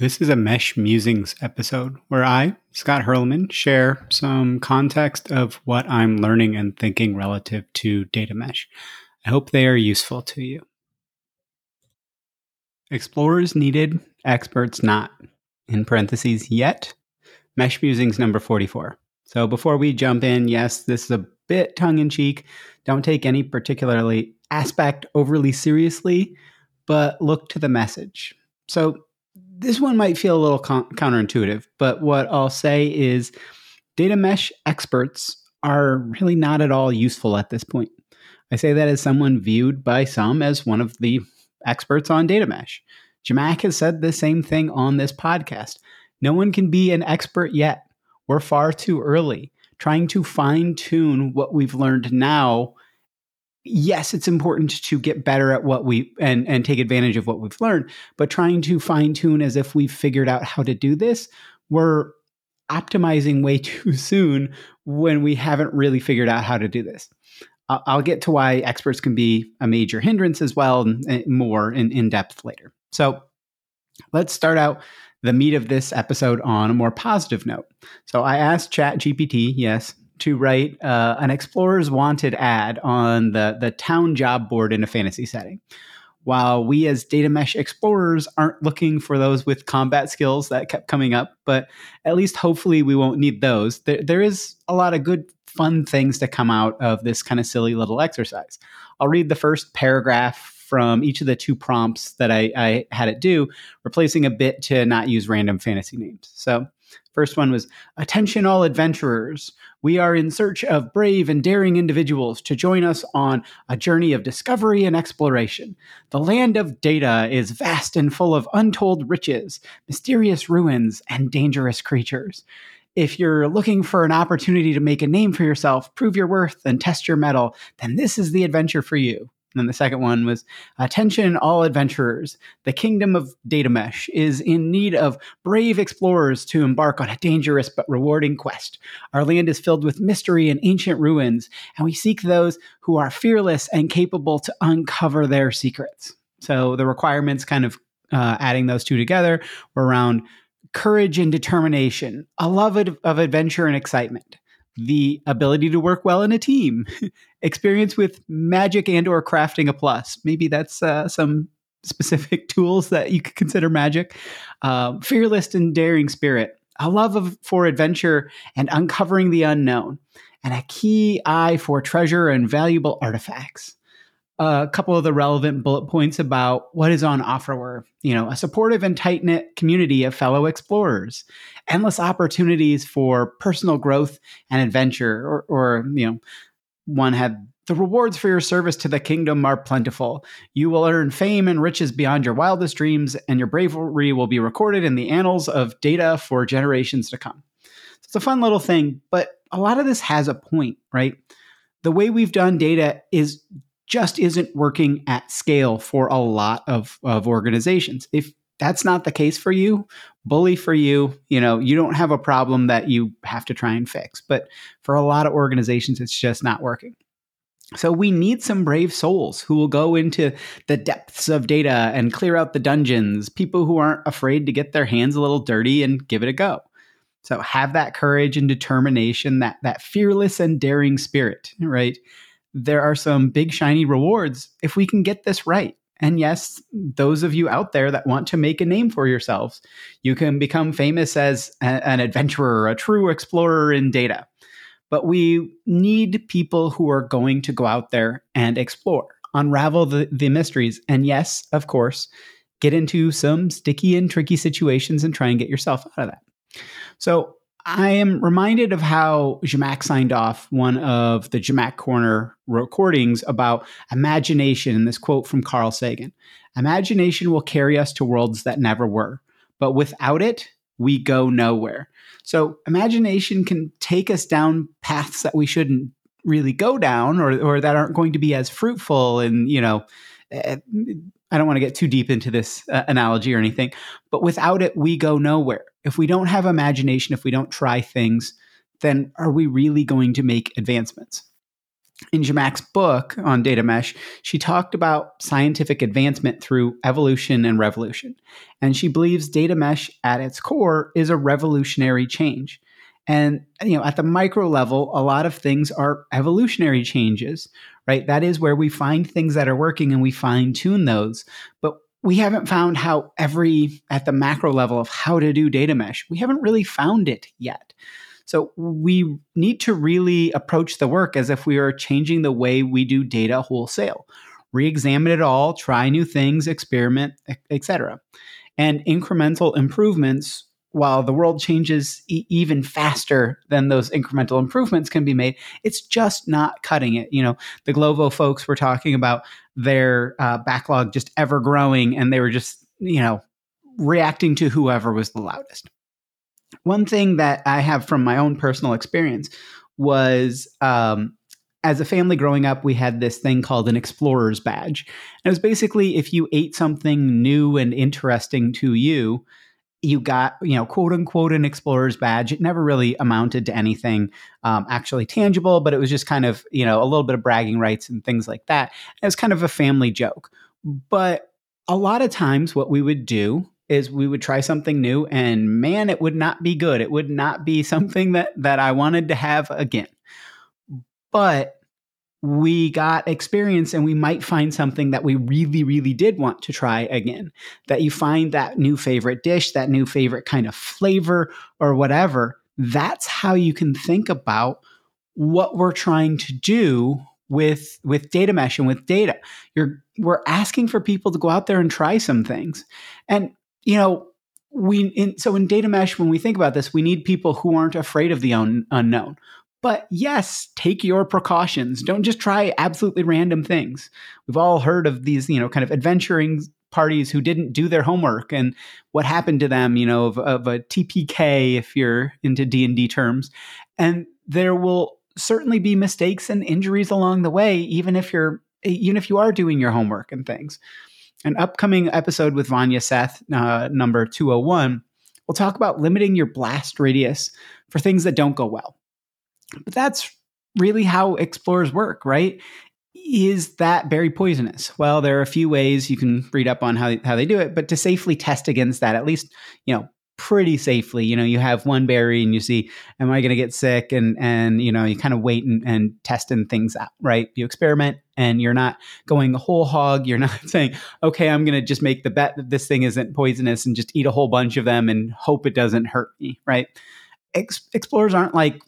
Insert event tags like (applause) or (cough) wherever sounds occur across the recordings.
This is a Mesh Musings episode where I, Scott Hirleman, share some context of what I'm learning and thinking relative to data mesh. I hope they are useful to you. Explorers needed, experts not. In parentheses, yet. Mesh Musings number 44. So before we jump in, yes, this is a bit tongue in cheek. Don't take any particularly aspect overly seriously, but look to the message. So this one might feel a little con- counterintuitive, but what I'll say is data mesh experts are really not at all useful at this point. I say that as someone viewed by some as one of the experts on data mesh. Zhamak has said the same thing on this podcast. No one can be an expert yet. We're far too early. Trying to fine tune what we've learned now yes, it's important to get better at what we and and take advantage of what we've learned, but trying to fine tune as if we've figured out how to do this, we're optimizing way (laughs) too soon when we haven't really figured out how to do this. I'll get to why experts can be a major hindrance as well, and more in, in depth later. So let's start out the meat of this episode on a more positive note. So I asked ChatGPT, yes, to write uh, an explorer's wanted ad on the, the town job board in a fantasy setting. While we as data mesh explorers aren't looking for those with combat skills that kept coming up, but at least hopefully we won't need those. There, there is a lot of good, fun things to come out of this kind of silly little exercise. I'll read the first paragraph from each of the two prompts that I, I had it do, replacing a bit to not use random fantasy names. So First one was Attention, all adventurers. We are in search of brave and daring individuals to join us on a journey of discovery and exploration. The land of data is vast and full of untold riches, mysterious ruins, and dangerous creatures. If you're looking for an opportunity to make a name for yourself, prove your worth, and test your mettle, then this is the adventure for you. And then the second one was Attention, all adventurers. The kingdom of data mesh is in need of brave explorers to embark on a dangerous but rewarding quest. Our land is filled with mystery and ancient ruins, and we seek those who are fearless and capable to uncover their secrets. So the requirements, kind of uh, adding those two together, were around courage and determination, a love of adventure and excitement the ability to work well in a team, (laughs) experience with magic and or crafting a plus. Maybe that's uh, some specific (laughs) tools that you could consider magic. Uh, fearless and daring spirit, a love of, for adventure and uncovering the unknown, and a key eye for treasure and valuable artifacts a couple of the relevant bullet points about what is on offer were, you know, a supportive and tight knit community of fellow explorers, endless opportunities for personal growth and adventure, or, or you know, one had the rewards for your service to the kingdom are plentiful. You will earn fame and riches beyond your wildest dreams, and your bravery will be recorded in the annals of data for generations to come. So it's a fun little thing, but a lot of this has a point, right? The way we've done data is just isn't working at scale for a lot of, of organizations. If that's not the case for you, bully for you, you know, you don't have a problem that you have to try and fix. But for a lot of organizations, it's just not working. So we need some brave souls who will go into the depths of data and clear out the dungeons, people who aren't afraid to get their hands a little dirty and give it a go. So have that courage and determination, that that fearless and daring spirit, right? There are some big shiny rewards if we can get this right. And yes, those of you out there that want to make a name for yourselves, you can become famous as a, an adventurer, a true explorer in data. But we need people who are going to go out there and explore, unravel the, the mysteries. And yes, of course, get into some sticky and tricky situations and try and get yourself out of that. So I am reminded of how Zhamak signed off one of the Zhamak Corner recordings about imagination and this quote from Carl Sagan Imagination will carry us to worlds that never were, but without it, we go nowhere. So, imagination can take us down paths that we shouldn't really go down or, or that aren't going to be as fruitful and, you know, eh, I don't want to get too deep into this uh, analogy or anything, but without it, we go nowhere. If we don't have imagination, if we don't try things, then are we really going to make advancements? in Zhamak's book on data mesh, she talked about scientific advancement through evolution and revolution. And she believes data mesh at its core is a revolutionary change. And you know, at the micro level, a lot of things are evolutionary changes, right? That is where we find things that are working and we fine tune those. But we haven't found how every at the macro level of how to do data mesh. We haven't really found it yet. So we need to really approach the work as if we are changing the way we do data wholesale. Re-examine it all, try new things, experiment, etc. And incremental improvements while the world changes e- even faster than those incremental improvements can be made, it's just not cutting it. You know, the Glovo folks were talking about their uh, backlog just ever growing, and they were just, you know, reacting to whoever was the loudest. One thing that I have from my own personal experience was um, as a family growing up, we had this thing called an explorer's badge. And it was basically if you ate something new and interesting to you, you got, you know, quote unquote, an explorer's badge. It never really amounted to anything um, actually tangible, but it was just kind of, you know, a little bit of bragging rights and things like that. It was kind of a family joke. But a lot of times, what we would do is we would try something new and man it would not be good it would not be (laughs) something that that i wanted to have again but we got experience and we might find something that we really really did want to try again. That you find that new favorite dish that new favorite kind of flavor or whatever that's how you can think about what we're trying to do with with data mesh and with data. You're we're asking for people to go out there and try some things. And you know, we in, so in data mesh when we think about this, we need people who aren't afraid of the un, unknown. But yes, take your precautions. Don't just try absolutely random things. We've all heard of these, you know, kind of adventuring parties who didn't do their homework and what happened to them, you know, of, of a TPK if you're into D&D terms. And there will certainly be mistakes and injuries along the way even if you're even if you are doing your homework and things an upcoming episode with Vanya Seth, uh, number 201, we'll talk about limiting your blast radius for things that don't go well. But that's really how explorers work, right? Is that berry poisonous? Well, there are a few ways you can read up on how, how they do it, but to safely test against that, at least, you know, pretty safely. You know, you have one berry and you see, am I going to get sick? And and you know, you kind of wait and, and testing things out, right? You experiment and you're not going the whole hog. You're (laughs) not saying, okay, I'm going to just make the bet that this thing isn't poisonous and just eat a whole bunch of them and hope it doesn't hurt me, right? Ex- explorers aren't like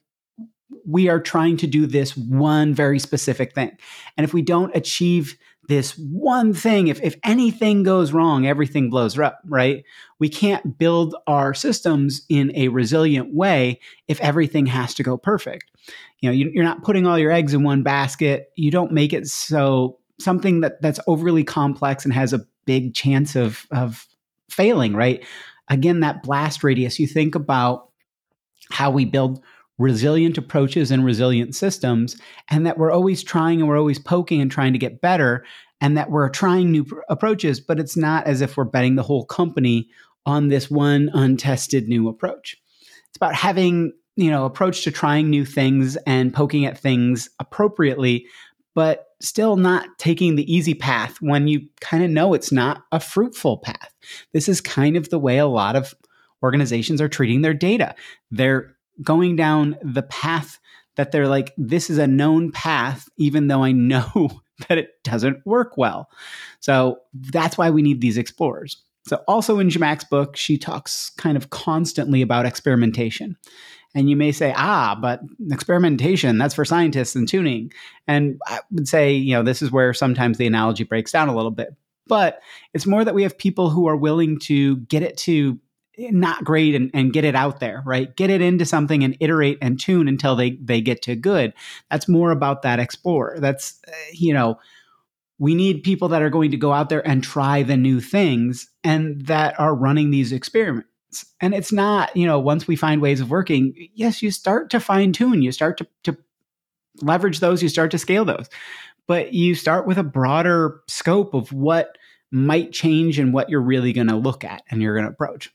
we are trying to do this one very specific thing. And if we don't achieve this one thing, if, if anything goes wrong, everything blows up, right? We can't build our systems in a resilient way if everything has to go perfect. You know, you, you're not putting all your eggs in one basket. You don't make it so something that, that's overly complex and has a big chance of, of failing, right? Again, that blast radius, you think about how we build resilient approaches and resilient systems, and that we're always trying and we're always poking and trying to get better, and that we're trying new pr- approaches, but it's not as if we're betting the whole company on this one untested new approach. It's about having, you know, approach to trying new things and poking at things appropriately, but still not taking the easy path when you kind of know it's not a fruitful path. This is kind of the way a lot of organizations are treating their data. They're going down the path that they're like, this is a known path, even though I know (laughs) that it doesn't work well. So that's why we need these explorers. So, also in Zhamak's book, she talks kind of constantly about experimentation. And you may say, ah, but experimentation, that's for scientists and tuning. And I would say, you know, this is where sometimes the analogy breaks down a little bit. But it's more that we have people who are willing to get it to not great and, and get it out there, right? Get it into something and iterate and tune until they they get to good. That's more about that explorer. That's uh, you know, we need people that are going to go out there and try the new things and that are running these experiments. And it's not, you know, once we find ways of working, yes, you start to fine tune, you start to, to leverage those, you start to scale those. But you start with a broader scope of what might change and what you're really going to look at and you're going to approach.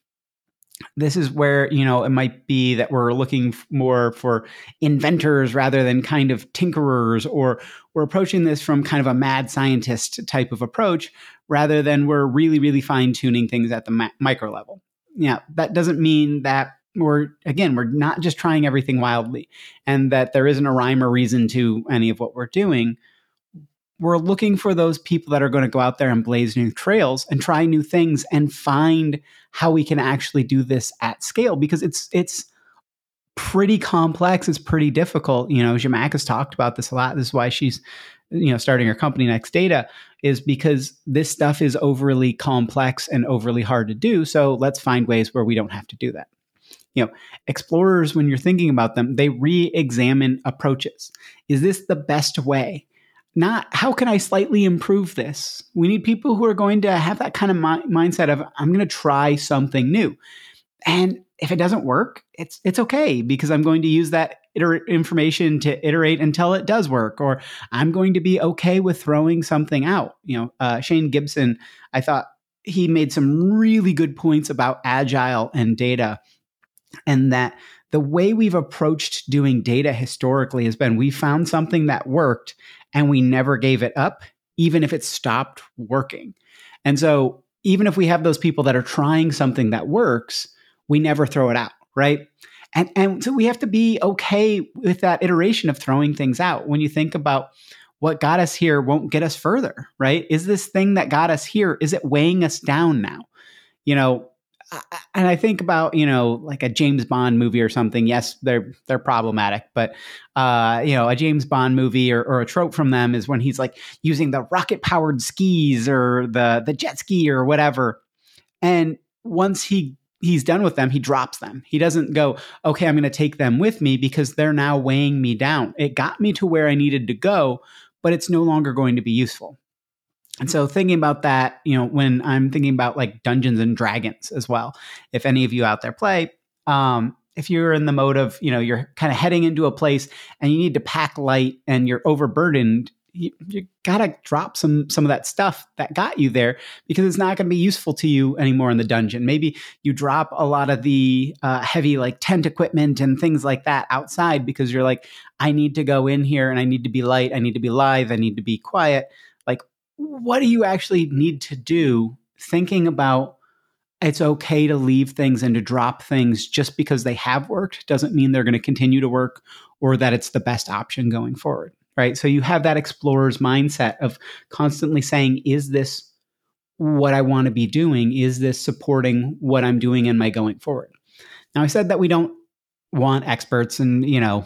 This is where you know it might be that we're looking more for inventors rather than kind of tinkerers or we're approaching this from kind of a mad scientist type of approach rather than we're really really fine tuning things at the ma- micro level. Yeah that doesn't mean that we're again we're not just trying everything wildly and that there isn't a rhyme or reason to any of what we're doing we're looking for those people that are going to go out there and blaze new trails and try new things and find how we can actually do this at scale because it's it's pretty complex it's pretty difficult you know Zhamak has talked about this a lot this is why she's you know starting her company Nextdata is because this stuff is overly complex and overly hard to do so let's find ways where we don't have to do that. You know explorers when you're thinking about them they re-examine approaches. Is this the best way not how can I slightly improve this? We need people who are going to have that kind of mi- mindset of I'm going to try something new. And if it doesn't work, it's it's okay because I'm going to use that iter- information to iterate until it does work, or I'm going to be okay with throwing something out. You know, uh, Shane Gibson, I thought he made some really good points about agile and data, and that the way we've approached doing data historically has been we found something that worked and we never gave it up, even if it stopped working. And so, even if we have those people that are trying something that works, we never throw it out, right? And, and so we have to be okay with that iteration of throwing things out. When you think about what got us here won't get us further, right? Is this thing that got us here, is it weighing us down now? You know, and I think about you know like a James Bond movie or something. Yes, they're they're problematic, but uh, you know a James Bond movie or, or a trope from them is when he's like using the rocket powered skis or the the jet ski or whatever, and once he he's done with them, he drops them. He doesn't go, okay, I'm going to take them with me because they're now weighing me down. It got me to where I needed to go, but it's no longer going to be useful. And so thinking about that, you know, when I'm thinking about like Dungeons and Dragons as well, if any of you out there play, um, if you're in the mode of, you know, you're kind of heading into a place and you need to pack light and you're overburdened, you, you gotta drop some some of that stuff that got you there because it's not going to be useful to you anymore in the dungeon. Maybe you drop a lot of the uh, heavy like tent equipment and things like that outside because you're like, I need to go in here and I need to be light, I need to be live, I need to be quiet what do you actually need to do thinking about it's okay to leave things and to drop things just because they have worked doesn't mean they're going to continue to work or that it's the best option going forward right? So you have that explorer's mindset of constantly saying is this what i want to be doing? Is this supporting what i'm doing in my going forward? Now i said that we don't want experts and you know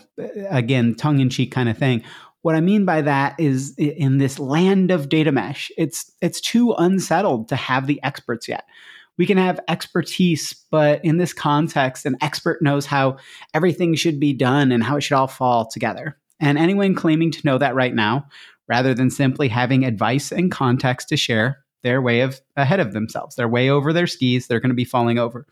again tongue in cheek kind of thing what I mean by that is in this land of data mesh, it's it's too unsettled to have the experts yet. We can have expertise, but in this context, an expert knows how everything should be done and how it should all fall together. And anyone claiming to know that right now, rather than simply having advice and context to share, they're way of ahead of themselves. They're way over their skis. They're going to be falling over.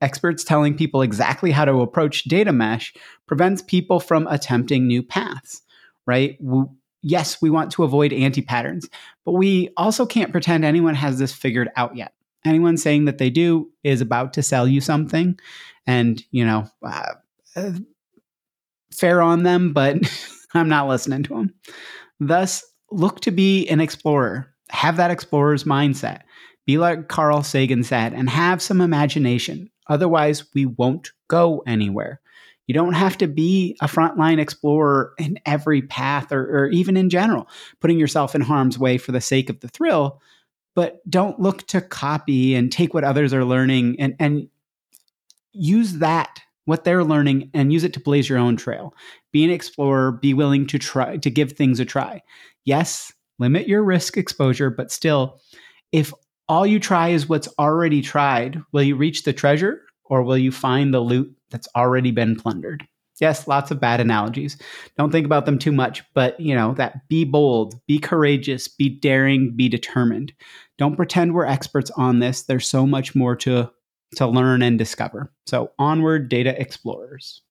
Experts telling people exactly how to approach data mesh prevents people from attempting new paths right? We, yes, we want to avoid anti patterns, but we also can't pretend anyone has this figured out yet. Anyone saying that they do is about to sell you something, and you know, uh, uh, fair on them, but (laughs) I'm not listening to them. Thus, look to be an explorer. Have that explorer's mindset. Be like Carl Sagan said, and have some imagination. Otherwise, we won't go anywhere. You don't have to be a frontline explorer in every path or, or, even in general, putting yourself in harm's way for the sake of the thrill. But don't look to copy and take what others are learning and, and use that, what they're learning, and use it to blaze your own trail. Be an explorer, be willing to try to give things a try. Yes, limit your risk exposure, but still, if all you try is what's already tried, will you reach the treasure or will you find the loot that's already been plundered? Yes, lots of bad analogies. Don't think about them too much, but you know, that be bold, be courageous, be daring, be determined. Don't pretend we're experts on this. There's so much more to to learn and discover. So onward, data explorers.